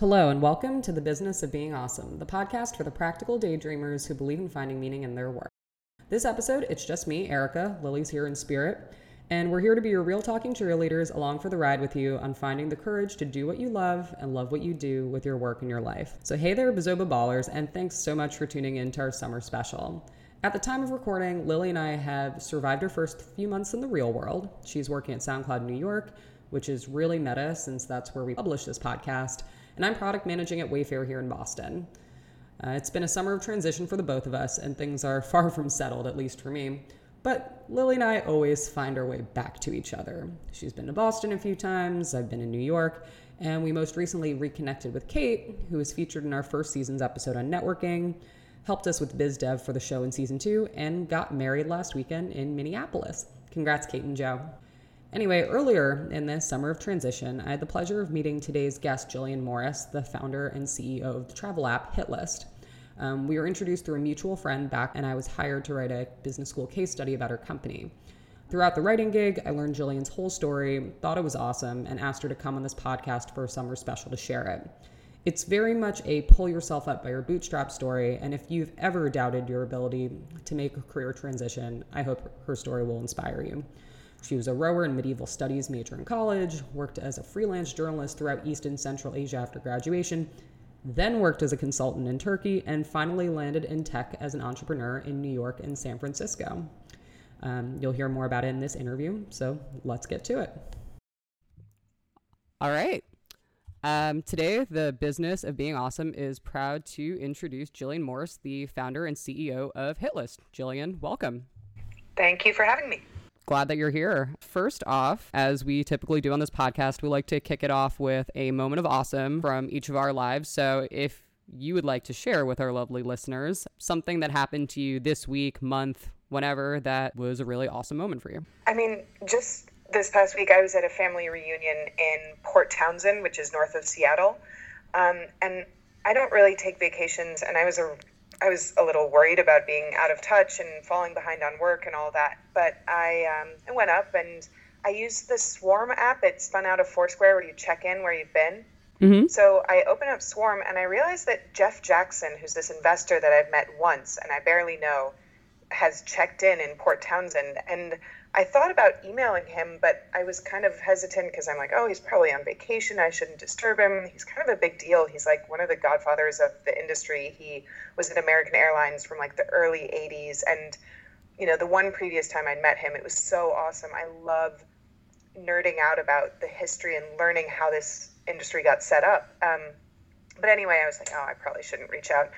Hello, and welcome to The Business of Being Awesome, the podcast for the practical daydreamers who believe in finding meaning in their work. This episode, it's just me, Erica. Lily's here in spirit. And we're here to be your real talking cheerleaders along for the ride with you on finding the courage to do what you love and love what you do with your work and your life. So, hey there, Bizoba Ballers, and thanks so much for tuning in to our summer special. At the time of recording, Lily and I have survived our first few months in the real world. She's working at SoundCloud New York, which is really meta since that's where we publish this podcast and I'm product managing at Wayfair here in Boston. Uh, it's been a summer of transition for the both of us, and things are far from settled, at least for me. But Lily and I always find our way back to each other. She's been to Boston a few times, I've been in New York, and we most recently reconnected with Kate, who was featured in our first season's episode on networking, helped us with biz dev for the show in season two, and got married last weekend in Minneapolis. Congrats, Kate and Joe. Anyway, earlier in this summer of transition, I had the pleasure of meeting today's guest, Gillian Morris, the founder and CEO of the travel app Hitlist. Um, we were introduced through a mutual friend back, and I was hired to write a business school case study about her company. Throughout the writing gig, I learned Gillian's whole story, thought it was awesome, and asked her to come on this podcast for a summer special to share it. It's very much a pull yourself up by your bootstrap story, and if you've ever doubted your ability to make a career transition, I hope her story will inspire you. She was a rower and medieval studies major in college, worked as a freelance journalist throughout East and Central Asia after graduation, then worked as a consultant in Turkey, and finally landed in tech as an entrepreneur in New York and San Francisco. Um, you'll hear more about it in this interview, so let's get to it. All right. Um, today, the business of being awesome is proud to introduce Gillian Morris, the founder and CEO of Hitlist. Gillian, welcome. Thank you for having me glad that you're here. First off, as we typically do on this podcast, we like to kick it off with a moment of awesome from each of our lives. So if you would like to share with our lovely listeners something that happened to you this week, month, whenever that was a really awesome moment for you. I mean, just this past week, I was at a family reunion in Port Townsend, which is north of Seattle. Um, and I don't really take vacations, and I was a I was a little worried about being out of touch and falling behind on work and all that. But I, um, I went up and I used the Swarm app. It spun out of Foursquare where you check in where you've been. Mm-hmm. So I opened up Swarm and I realized that Jeff Jackson, who's this investor that I've met once and I barely know, has checked in in Port Townsend. And I thought about emailing him, but I was kind of hesitant because I'm like, oh, he's probably on vacation. I shouldn't disturb him. He's kind of a big deal. He's like one of the godfathers of the industry. He was at American Airlines from like the early 80s. And, you know, the one previous time I'd met him, it was so awesome. I love nerding out about the history and learning how this industry got set up. Um, but anyway, I was like, oh, I probably shouldn't reach out.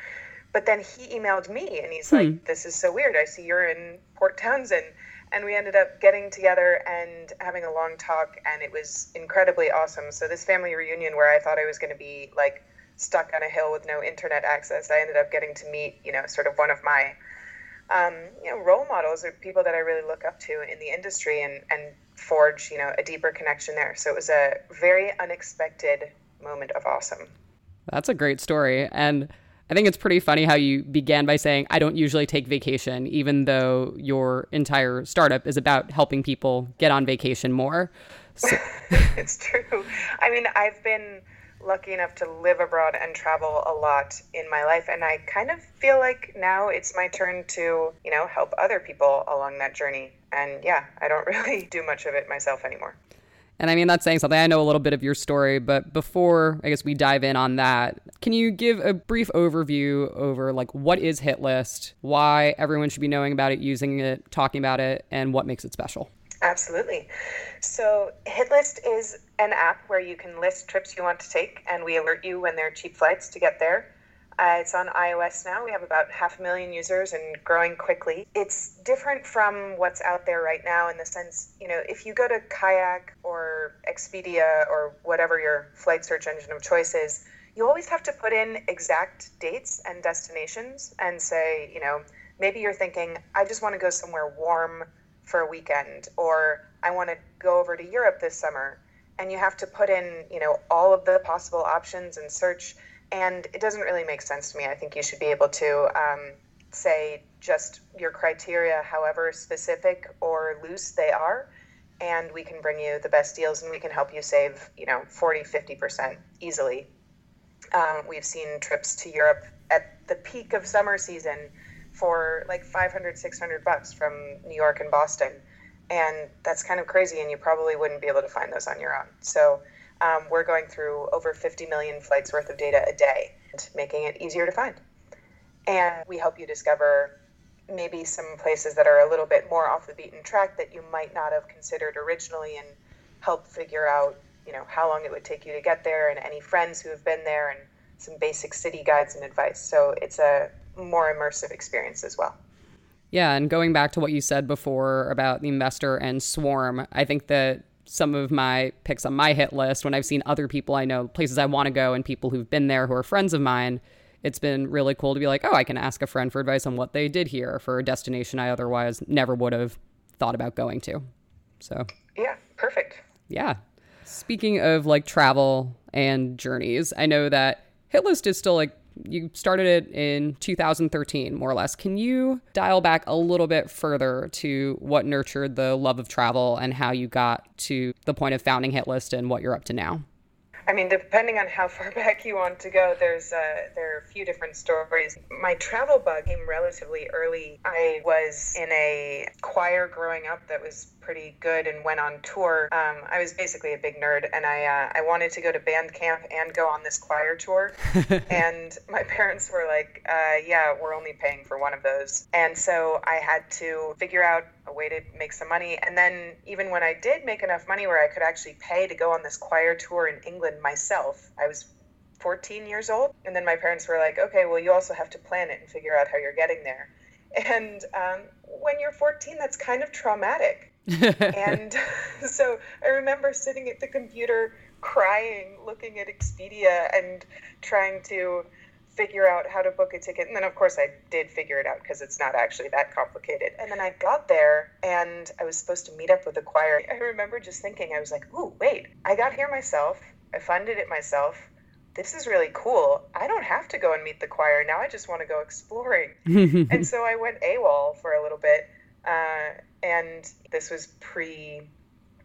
But then he emailed me and he's hmm. like, this is so weird. I see you're in Port Townsend. And we ended up getting together and having a long talk and it was incredibly awesome. So this family reunion where i thought i was going to be like stuck on a hill with no internet access i ended up getting to meet you know sort of one of my um, you know role models or people that i really look up to in the industry and and forge you know a deeper connection there. So it was a very unexpected moment of awesome. That's a great story. And I think it's pretty funny how you began by saying, I don't usually take vacation, even though your entire startup is about helping people get on vacation more. So- it's true. I mean, I've been lucky enough to live abroad and travel a lot in my life and i kind of feel like now it's my turn to you know help other people along that journey and yeah i don't really do much of it myself anymore and I mean, that's saying something. I know a little bit of your story, but before I guess we dive in on that, can you give a brief overview over like what is Hitlist, why everyone should be knowing about it, using it, talking about it, and what makes it special? Absolutely. So, Hitlist is an app where you can list trips you want to take, and we alert you when there are cheap flights to get there. Uh, it's on iOS now. We have about half a million users and growing quickly. It's different from what's out there right now in the sense, you know, if you go to Kayak or Expedia or whatever your flight search engine of choice is, you always have to put in exact dates and destinations and say, you know, maybe you're thinking, I just want to go somewhere warm for a weekend, or I want to go over to Europe this summer. And you have to put in, you know, all of the possible options and search and it doesn't really make sense to me. I think you should be able to um, say just your criteria, however specific or loose they are, and we can bring you the best deals and we can help you save, you know, 40, 50% easily. Um, we've seen trips to Europe at the peak of summer season for like 500, 600 bucks from New York and Boston. And that's kind of crazy, and you probably wouldn't be able to find those on your own. So um, we're going through over 50 million flights worth of data a day, and making it easier to find. And we help you discover maybe some places that are a little bit more off the beaten track that you might not have considered originally and help figure out, you know, how long it would take you to get there and any friends who have been there and some basic city guides and advice. So it's a more immersive experience as well. Yeah, and going back to what you said before about the investor and swarm, I think that some of my picks on my hit list when I've seen other people I know, places I want to go, and people who've been there who are friends of mine, it's been really cool to be like, oh, I can ask a friend for advice on what they did here for a destination I otherwise never would have thought about going to. So, yeah, perfect. Yeah. Speaking of like travel and journeys, I know that Hitlist is still like you started it in 2013 more or less can you dial back a little bit further to what nurtured the love of travel and how you got to the point of founding hitlist and what you're up to now I mean, depending on how far back you want to go, there's uh, there are a few different stories. My travel bug came relatively early. I was in a choir growing up that was pretty good and went on tour. Um, I was basically a big nerd, and I uh, I wanted to go to band camp and go on this choir tour. and my parents were like, uh, "Yeah, we're only paying for one of those," and so I had to figure out a way to make some money. And then even when I did make enough money where I could actually pay to go on this choir tour in England myself, I was 14 years old. And then my parents were like, okay, well, you also have to plan it and figure out how you're getting there. And um, when you're 14, that's kind of traumatic and so I remember sitting at the computer crying, looking at Expedia and trying to figure out how to book a ticket. And then, of course, I did figure it out because it's not actually that complicated. And then I got there and I was supposed to meet up with the choir. I remember just thinking, I was like, ooh, wait, I got here myself. I funded it myself. This is really cool. I don't have to go and meet the choir. Now I just want to go exploring. and so I went AWOL for a little bit. Uh, and this was pre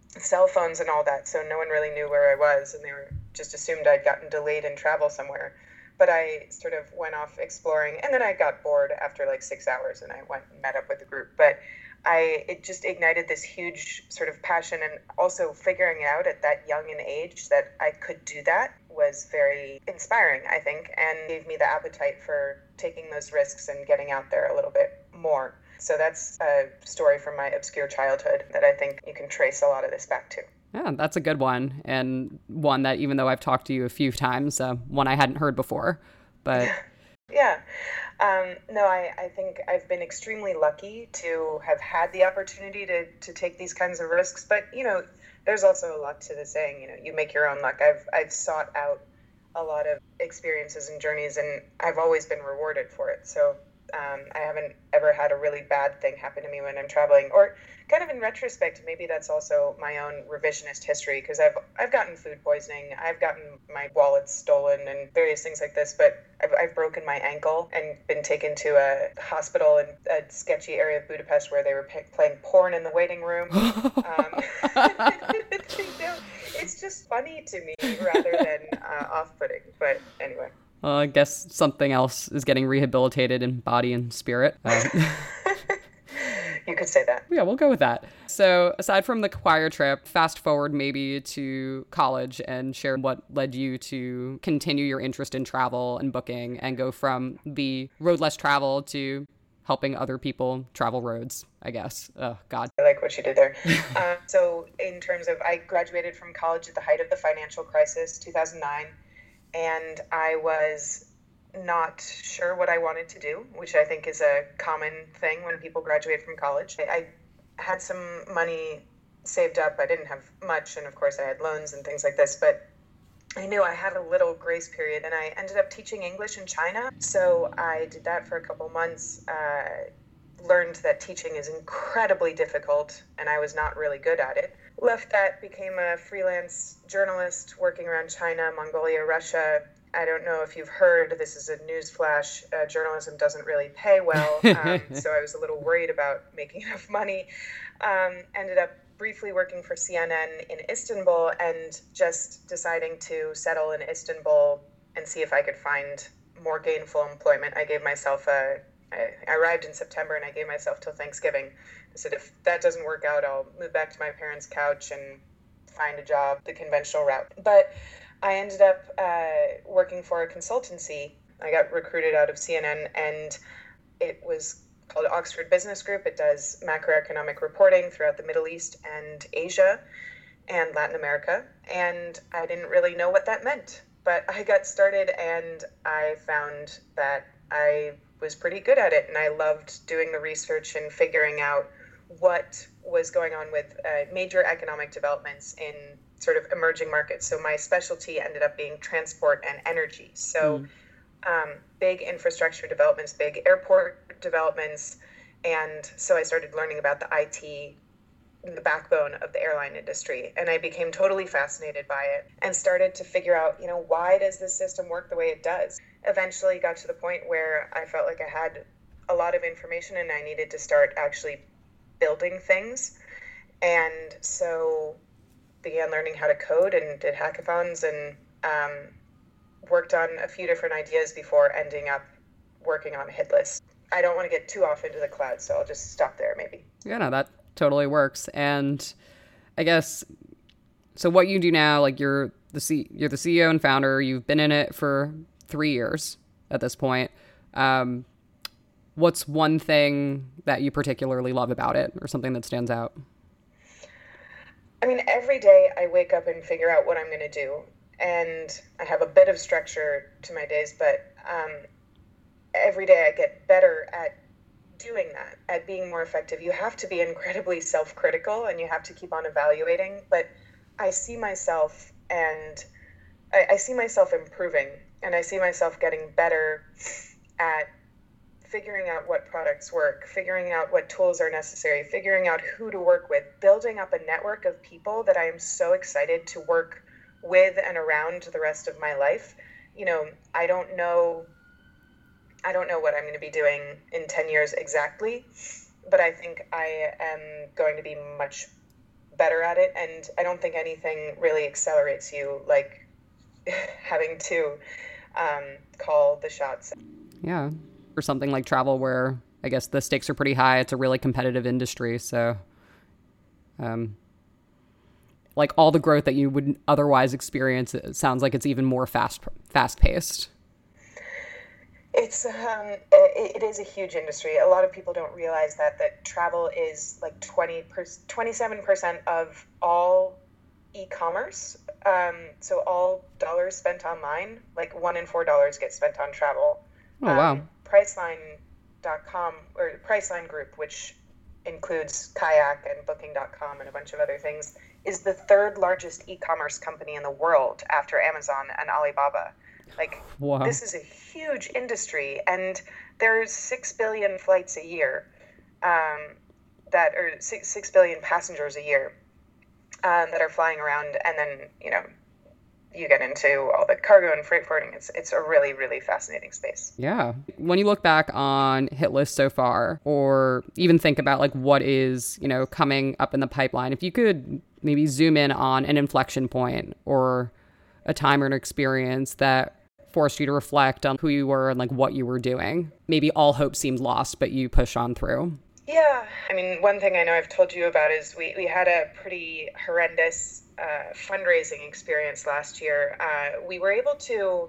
cell phones and all that, so no one really knew where I was, and they were just assumed I'd gotten delayed in travel somewhere. But I sort of went off exploring, and then I got bored after like six hours, and I went and met up with the group. But I it just ignited this huge sort of passion, and also figuring out at that young an age that I could do that was very inspiring, I think, and gave me the appetite for taking those risks and getting out there a little bit more. So that's a story from my obscure childhood that I think you can trace a lot of this back to. Yeah, that's a good one, and one that even though I've talked to you a few times, uh, one I hadn't heard before. But yeah, um, no, I, I think I've been extremely lucky to have had the opportunity to to take these kinds of risks. But you know, there's also a lot to the saying. You know, you make your own luck. I've I've sought out a lot of experiences and journeys, and I've always been rewarded for it. So um, I haven't ever had a really bad thing happen to me when I'm traveling. Or kind of in retrospect, maybe that's also my own revisionist history because I've I've gotten food poisoning, I've gotten my wallet stolen, and various things like this. But I've, I've broken my ankle and been taken to a hospital in a sketchy area of Budapest where they were p- playing porn in the waiting room. um, it's just funny to me rather than uh, off-putting. But anyway. Uh, I guess something else is getting rehabilitated in body and spirit. Uh, you could say that. Yeah, we'll go with that. So, aside from the choir trip, fast forward maybe to college and share what led you to continue your interest in travel and booking and go from the road less travel to helping other people travel roads, I guess. Oh, God. I like what you did there. uh, so, in terms of, I graduated from college at the height of the financial crisis, 2009 and I was not sure what I wanted to do, which I think is a common thing when people graduate from college. I had some money saved up. I didn't have much, and of course, I had loans and things like this, but I knew I had a little grace period, and I ended up teaching English in China. So I did that for a couple months. Uh, learned that teaching is incredibly difficult, and I was not really good at it left that, became a freelance journalist working around China, Mongolia, Russia. I don't know if you've heard, this is a news flash. Uh, journalism doesn't really pay well. Um, so I was a little worried about making enough money. Um, ended up briefly working for CNN in Istanbul and just deciding to settle in Istanbul and see if I could find more gainful employment. I gave myself a I, arrived in September and I gave myself till Thanksgiving. I said if that doesn't work out, I'll move back to my parents' couch and find a job the conventional route. But I ended up uh, working for a consultancy. I got recruited out of CNN, and it was called Oxford Business Group. It does macroeconomic reporting throughout the Middle East and Asia and Latin America. And I didn't really know what that meant. But I got started and I found that I was pretty good at it. And I loved doing the research and figuring out what was going on with uh, major economic developments in sort of emerging markets. So my specialty ended up being transport and energy. So mm. um, big infrastructure developments, big airport developments. And so I started learning about the IT the backbone of the airline industry and i became totally fascinated by it and started to figure out you know why does this system work the way it does eventually got to the point where i felt like i had a lot of information and i needed to start actually building things and so began learning how to code and did hackathons and um, worked on a few different ideas before ending up working on hitlist i don't want to get too off into the cloud so i'll just stop there maybe yeah no that totally works. And I guess so. What you do now, like you're the C, you're the CEO and founder. You've been in it for three years at this point. Um, what's one thing that you particularly love about it, or something that stands out? I mean, every day I wake up and figure out what I'm going to do, and I have a bit of structure to my days, but um, every day I get better at doing that, at being more effective, you have to be incredibly self critical and you have to keep on evaluating. But I see myself and I, I, see myself improving and I see myself getting better at figuring out what products work, figuring out what tools are necessary, figuring out who to work with, building up a network of people that I am so excited to work with and around the rest of my life. You know, I don't know I don't know what I'm going to be doing in 10 years exactly, but I think I am going to be much better at it. And I don't think anything really accelerates you like having to um, call the shots. Yeah. For something like travel, where I guess the stakes are pretty high, it's a really competitive industry. So, um, like all the growth that you would otherwise experience, it sounds like it's even more fast fast paced. It's um, it, it is a huge industry. A lot of people don't realize that that travel is like 20 27 percent of all e-commerce. Um, so all dollars spent online, like one in four dollars get spent on travel. Oh wow! Um, Priceline.com or Priceline Group, which includes Kayak and Booking.com and a bunch of other things, is the third largest e-commerce company in the world after Amazon and Alibaba. Like wow. this is a huge industry, and there's six billion flights a year, um, that or six six billion passengers a year, um, that are flying around, and then you know you get into all the cargo and freight forwarding. It's it's a really really fascinating space. Yeah. When you look back on Hitlist so far, or even think about like what is you know coming up in the pipeline, if you could maybe zoom in on an inflection point or a time or an experience that forced you to reflect on who you were and like what you were doing. Maybe all hope seemed lost, but you push on through. Yeah. I mean, one thing I know I've told you about is we, we had a pretty horrendous uh, fundraising experience last year. Uh, we were able to,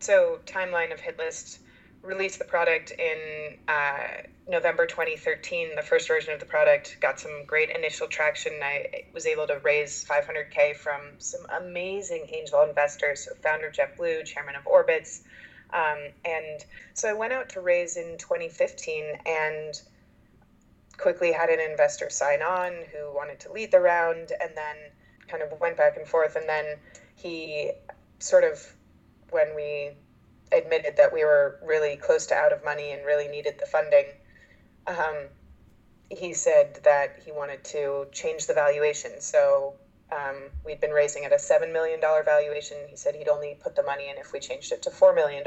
so timeline of Hitlist released the product in uh, November 2013. The first version of the product got some great initial traction. I was able to raise 500K from some amazing angel investors, so founder JetBlue, chairman of Orbitz. Um, and so I went out to raise in 2015 and quickly had an investor sign on who wanted to lead the round and then kind of went back and forth. And then he sort of, when we admitted that we were really close to out of money and really needed the funding, um, he said that he wanted to change the valuation. So um, we'd been raising at a $7 million valuation. He said he'd only put the money in if we changed it to $4 million.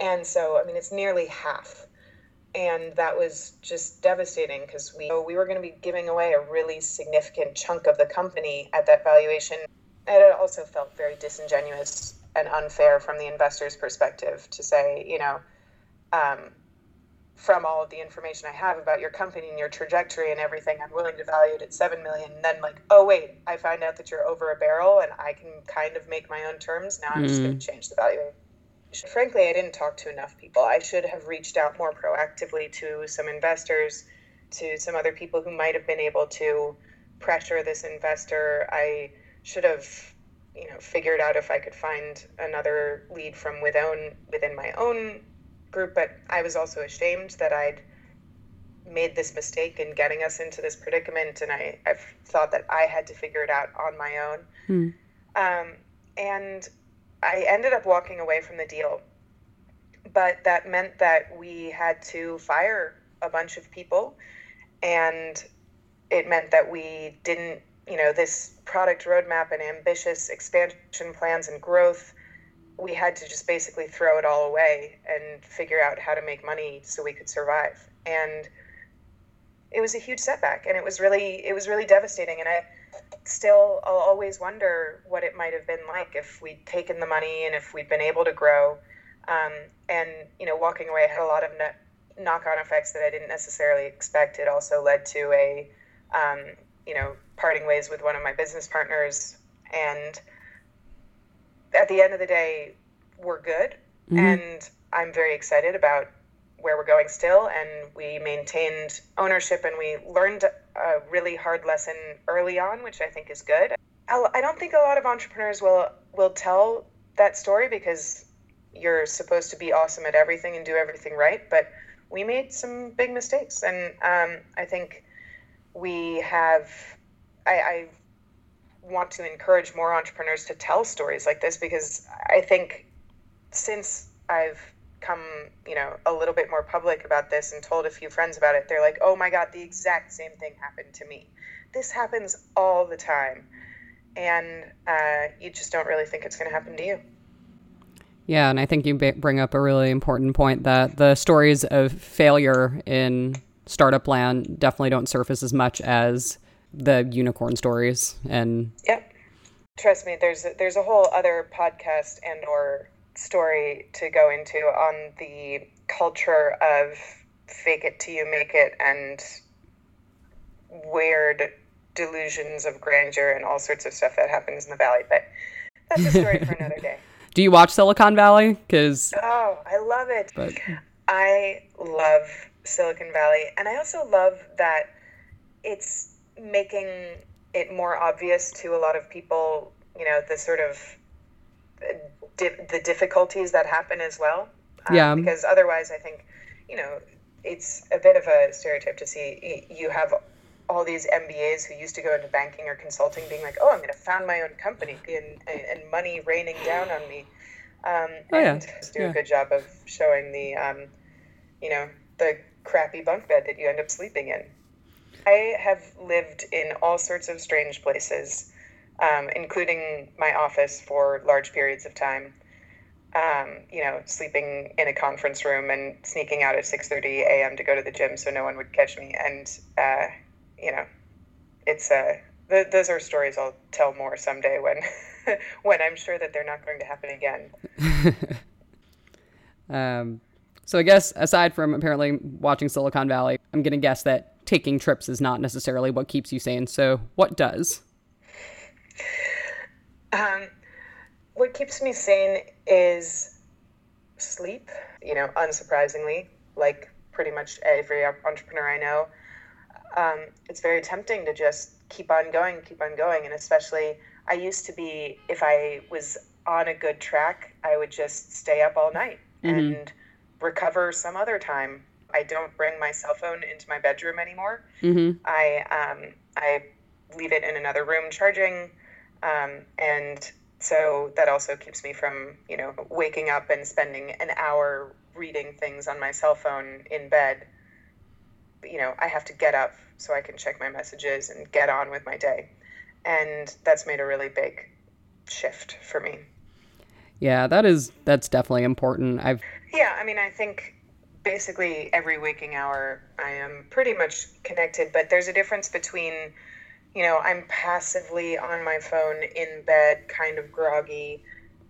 And so, I mean, it's nearly half. And that was just devastating because we, we were going to be giving away a really significant chunk of the company at that valuation. And it also felt very disingenuous and unfair from the investor's perspective to say, you know, um, from all of the information I have about your company and your trajectory and everything, I'm willing to value it at seven million. And then like, oh wait, I find out that you're over a barrel and I can kind of make my own terms. Now I'm mm. just going to change the valuation. Frankly, I didn't talk to enough people. I should have reached out more proactively to some investors, to some other people who might have been able to pressure this investor. I should have, you know, figured out if I could find another lead from within within my own group, but I was also ashamed that I'd made this mistake in getting us into this predicament, and I, I thought that I had to figure it out on my own. Hmm. Um, and I ended up walking away from the deal, but that meant that we had to fire a bunch of people, and it meant that we didn't, you know, this product roadmap and ambitious expansion plans and growth we had to just basically throw it all away and figure out how to make money so we could survive. And it was a huge setback and it was really it was really devastating and I still I'll always wonder what it might have been like if we'd taken the money and if we'd been able to grow. Um, and you know, walking away had a lot of knock-on effects that I didn't necessarily expect. It also led to a um, you know parting ways with one of my business partners and at the end of the day, we're good. Mm-hmm. And I'm very excited about where we're going still. And we maintained ownership and we learned a really hard lesson early on, which I think is good. I don't think a lot of entrepreneurs will will tell that story because you're supposed to be awesome at everything and do everything right. But we made some big mistakes, and um, I think we have. I, I want to encourage more entrepreneurs to tell stories like this because I think since I've come, you know, a little bit more public about this and told a few friends about it, they're like, "Oh my god, the exact same thing happened to me." This happens all the time, and uh, you just don't really think it's going to happen to you. Yeah, and I think you bring up a really important point that the stories of failure in startup land definitely don't surface as much as the unicorn stories and yep trust me there's a, there's a whole other podcast and or story to go into on the culture of fake it till you make it and weird delusions of grandeur and all sorts of stuff that happens in the valley but that's a story for another day. Do you watch silicon valley? Because oh i love it. But... i love silicon valley and i also love that it's making it more obvious to a lot of people, you know, the sort of di- the difficulties that happen as well. Um, yeah. Because otherwise, I think, you know, it's a bit of a stereotype to see you have all these MBAs who used to go into banking or consulting being like, oh, I'm going to found my own company and, and money raining down on me. Um, oh, and yeah. do yeah. a good job of showing the, um, you know, the crappy bunk bed that you end up sleeping in. I have lived in all sorts of strange places, um, including my office for large periods of time. Um, you know, sleeping in a conference room and sneaking out at 6:30 a.m. to go to the gym so no one would catch me. And uh, you know, it's uh, th- those are stories I'll tell more someday when when I'm sure that they're not going to happen again. um, so I guess aside from apparently watching Silicon Valley, I'm gonna guess that taking trips is not necessarily what keeps you sane. So, what does? Um, what keeps me sane is sleep. You know, unsurprisingly, like pretty much every entrepreneur I know, um, it's very tempting to just keep on going, keep on going. And especially, I used to be, if I was on a good track, I would just stay up all night mm-hmm. and recover some other time I don't bring my cell phone into my bedroom anymore. Mm-hmm. I um, I leave it in another room charging, um, and so that also keeps me from you know waking up and spending an hour reading things on my cell phone in bed. You know, I have to get up so I can check my messages and get on with my day, and that's made a really big shift for me. Yeah, that is that's definitely important. I've yeah, I mean, I think basically every waking hour I am pretty much connected, but there's a difference between, you know, I'm passively on my phone in bed, kind of groggy,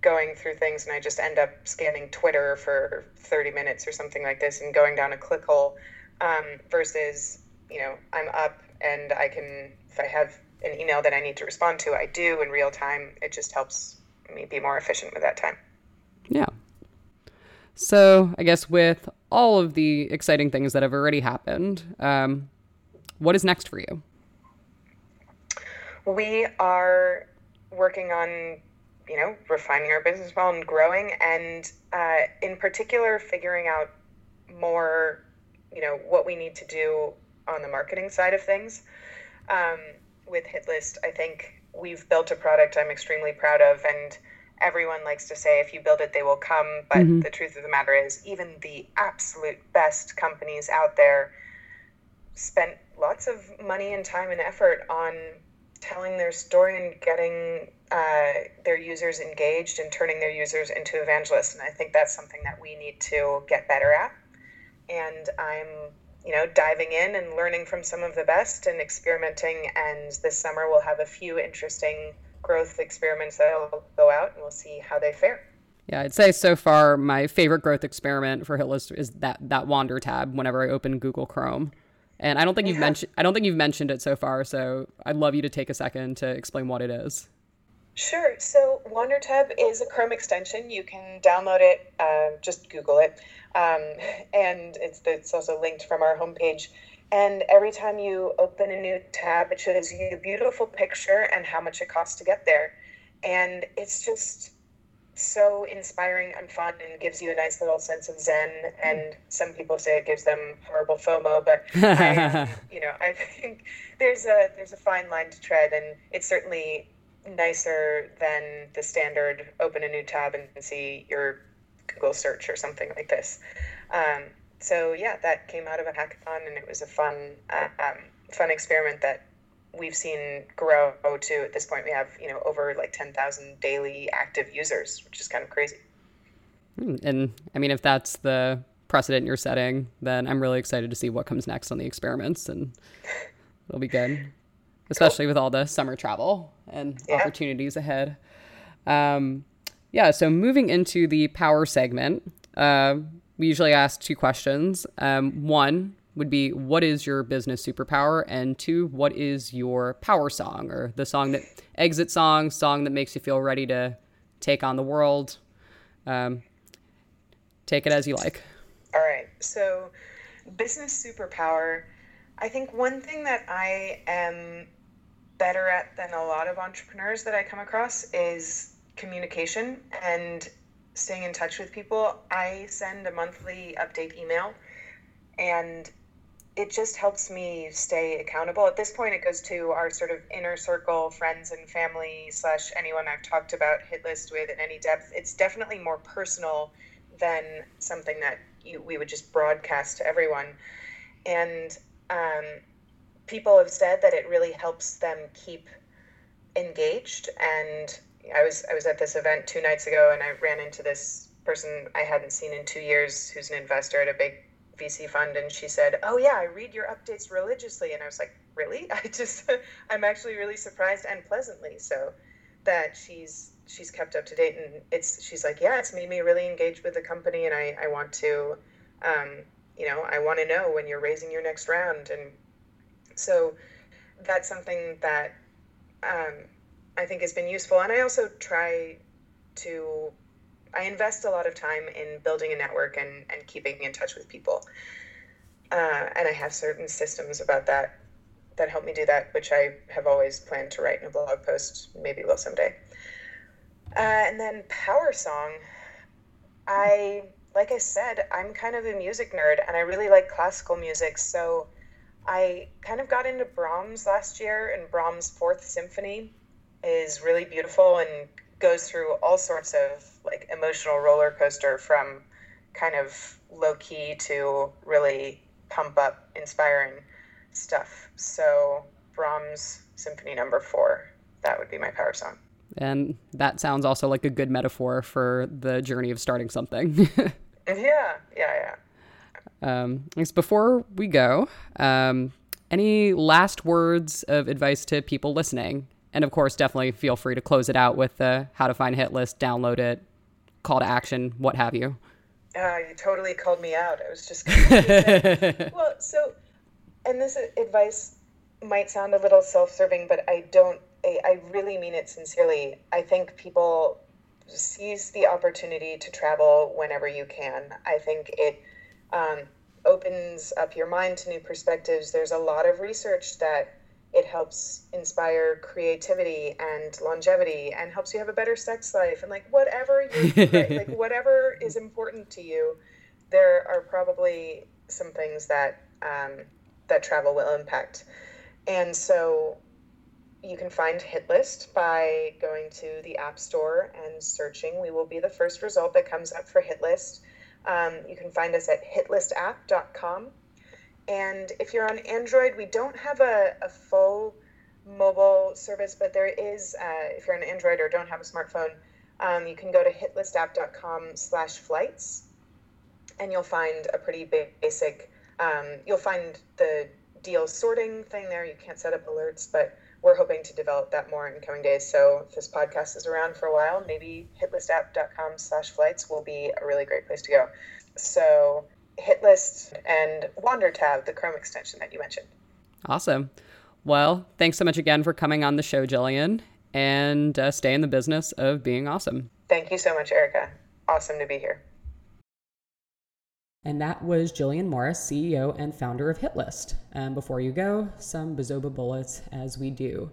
going through things and I just end up scanning Twitter for 30 minutes or something like this and going down a click hole um, versus, you know, I'm up and I can, if I have an email that I need to respond to, I do in real time. It just helps me be more efficient with that time. Yeah. So I guess with all of the exciting things that have already happened, um, what is next for you? We are working on, you know, refining our business model and growing, and uh, in particular, figuring out more, you know, what we need to do on the marketing side of things. Um, with Hitlist, I think we've built a product I'm extremely proud of, and everyone likes to say if you build it, they will come. But mm-hmm. the truth of the matter is, even the absolute best companies out there spent lots of money and time and effort on telling their story and getting uh, their users engaged and turning their users into evangelists. And I think that's something that we need to get better at. And I'm, you know, diving in and learning from some of the best and experimenting. And this summer we'll have a few interesting growth experiments that'll go out and we'll see how they fare. Yeah, I'd say so far my favorite growth experiment for Hitlist is that that Wandertab whenever I open Google Chrome. And I don't think you've mentioned I don't think you've mentioned it so far, so I'd love you to take a second to explain what it is. Sure. So Wandertab is a Chrome extension. You can download it, uh, just Google it, um, and it's it's also linked from our homepage. And every time you open a new tab, it shows you a beautiful picture and how much it costs to get there. And it's just so inspiring and fun and gives you a nice little sense of zen. And some people say it gives them horrible FOMO, but I, you know, I think there's a there's a fine line to tread, and it's certainly nicer than the standard open a new tab and see your Google search or something like this. Um, so yeah, that came out of a hackathon, and it was a fun uh, um, fun experiment that we've seen grow to at this point we have you know over like 10,000 daily active users which is kind of crazy hmm, and i mean if that's the precedent you're setting then i'm really excited to see what comes next on the experiments and it'll be good especially cool. with all the summer travel and yeah. opportunities ahead um, yeah so moving into the power segment uh, we usually ask two questions um, one would be what is your business superpower? And two what is your power song or the song that exit song song that makes you feel ready to take on the world? Um, take it as you like. All right. So business superpower. I think one thing that i am better at than a lot of entrepreneurs that i come across is communication and staying in touch with people. I send a monthly update email and it just helps me stay accountable. At this point, it goes to our sort of inner circle, friends and family, slash anyone I've talked about hit list with in any depth. It's definitely more personal than something that you, we would just broadcast to everyone. And um, people have said that it really helps them keep engaged. And I was I was at this event two nights ago, and I ran into this person I hadn't seen in two years, who's an investor at a big VC fund and she said, "Oh yeah, I read your updates religiously." And I was like, "Really?" I just I'm actually really surprised and pleasantly so that she's she's kept up to date and it's she's like, "Yeah, it's made me really engaged with the company and I I want to um, you know, I want to know when you're raising your next round." And so that's something that um, I think has been useful and I also try to I invest a lot of time in building a network and, and keeping in touch with people. Uh, and I have certain systems about that that help me do that, which I have always planned to write in a blog post. Maybe will someday. Uh, and then Power Song, I like I said, I'm kind of a music nerd, and I really like classical music. So I kind of got into Brahms last year, and Brahms' Fourth Symphony is really beautiful and goes through all sorts of like emotional roller coaster from kind of low key to really pump up, inspiring stuff. So Brahms Symphony Number no. Four, that would be my power song. And that sounds also like a good metaphor for the journey of starting something. yeah, yeah, yeah. Um, I guess before we go, um, any last words of advice to people listening? And of course, definitely feel free to close it out with the how to find hit list, download it, call to action, what have you. Uh, you totally called me out. I was just well, so, and this advice might sound a little self-serving, but I don't. I, I really mean it sincerely. I think people seize the opportunity to travel whenever you can. I think it um, opens up your mind to new perspectives. There's a lot of research that it helps inspire creativity and longevity and helps you have a better sex life and like whatever you like whatever is important to you there are probably some things that um, that travel will impact. And so you can find hitlist by going to the app store and searching. We will be the first result that comes up for hitlist um, you can find us at hitlistapp.com and if you're on Android, we don't have a, a full mobile service, but there is, uh, if you're on Android or don't have a smartphone, um, you can go to hitlistapp.com slash flights and you'll find a pretty basic, um, you'll find the deal sorting thing there. You can't set up alerts, but we're hoping to develop that more in coming days. So if this podcast is around for a while, maybe hitlistapp.com slash flights will be a really great place to go. So hit list and Wandertab, the Chrome extension that you mentioned. Awesome. Well, thanks so much again for coming on the show, Gillian, and uh, stay in the business of being awesome. Thank you so much, Erica. Awesome to be here. And that was Gillian Morris, CEO and founder of Hitlist. And before you go, some Bizoba bullets as we do.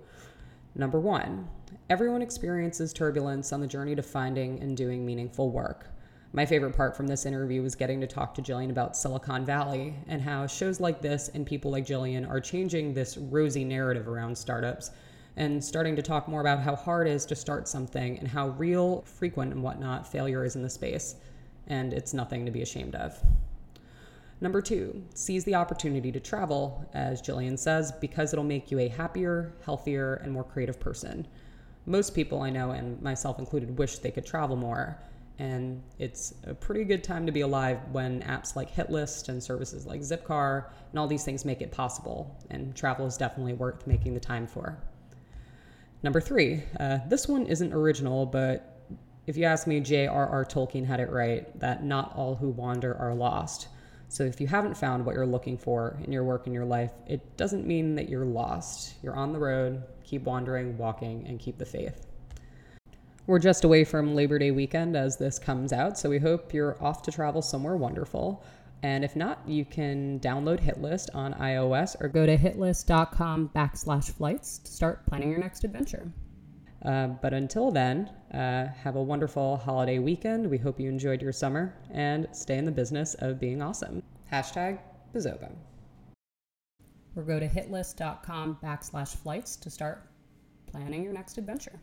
Number one, everyone experiences turbulence on the journey to finding and doing meaningful work. My favorite part from this interview was getting to talk to Gillian about Silicon Valley and how shows like this and people like Gillian are changing this rosy narrative around startups and starting to talk more about how hard it is to start something and how real, frequent, and whatnot failure is in the space. And it's nothing to be ashamed of. Number two, seize the opportunity to travel, as Gillian says, because it'll make you a happier, healthier, and more creative person. Most people I know, and myself included, wish they could travel more and it's a pretty good time to be alive when apps like Hitlist and services like Zipcar and all these things make it possible. And travel is definitely worth making the time for. Number three, uh, this one isn't original, but if you ask me, J.R.R. Tolkien had it right that not all who wander are lost. So if you haven't found what you're looking for in your work in your life, it doesn't mean that you're lost. You're on the road, keep wandering, walking, and keep the faith. We're just away from Labor Day weekend as this comes out, so we hope you're off to travel somewhere wonderful. And if not, you can download Hitlist on iOS or go to hitlist.com backslash flights to start planning your next adventure. Uh, but until then, uh, have a wonderful holiday weekend. We hope you enjoyed your summer and stay in the business of being awesome. Hashtag Bizoba. Or go to hitlist.com backslash flights to start planning your next adventure.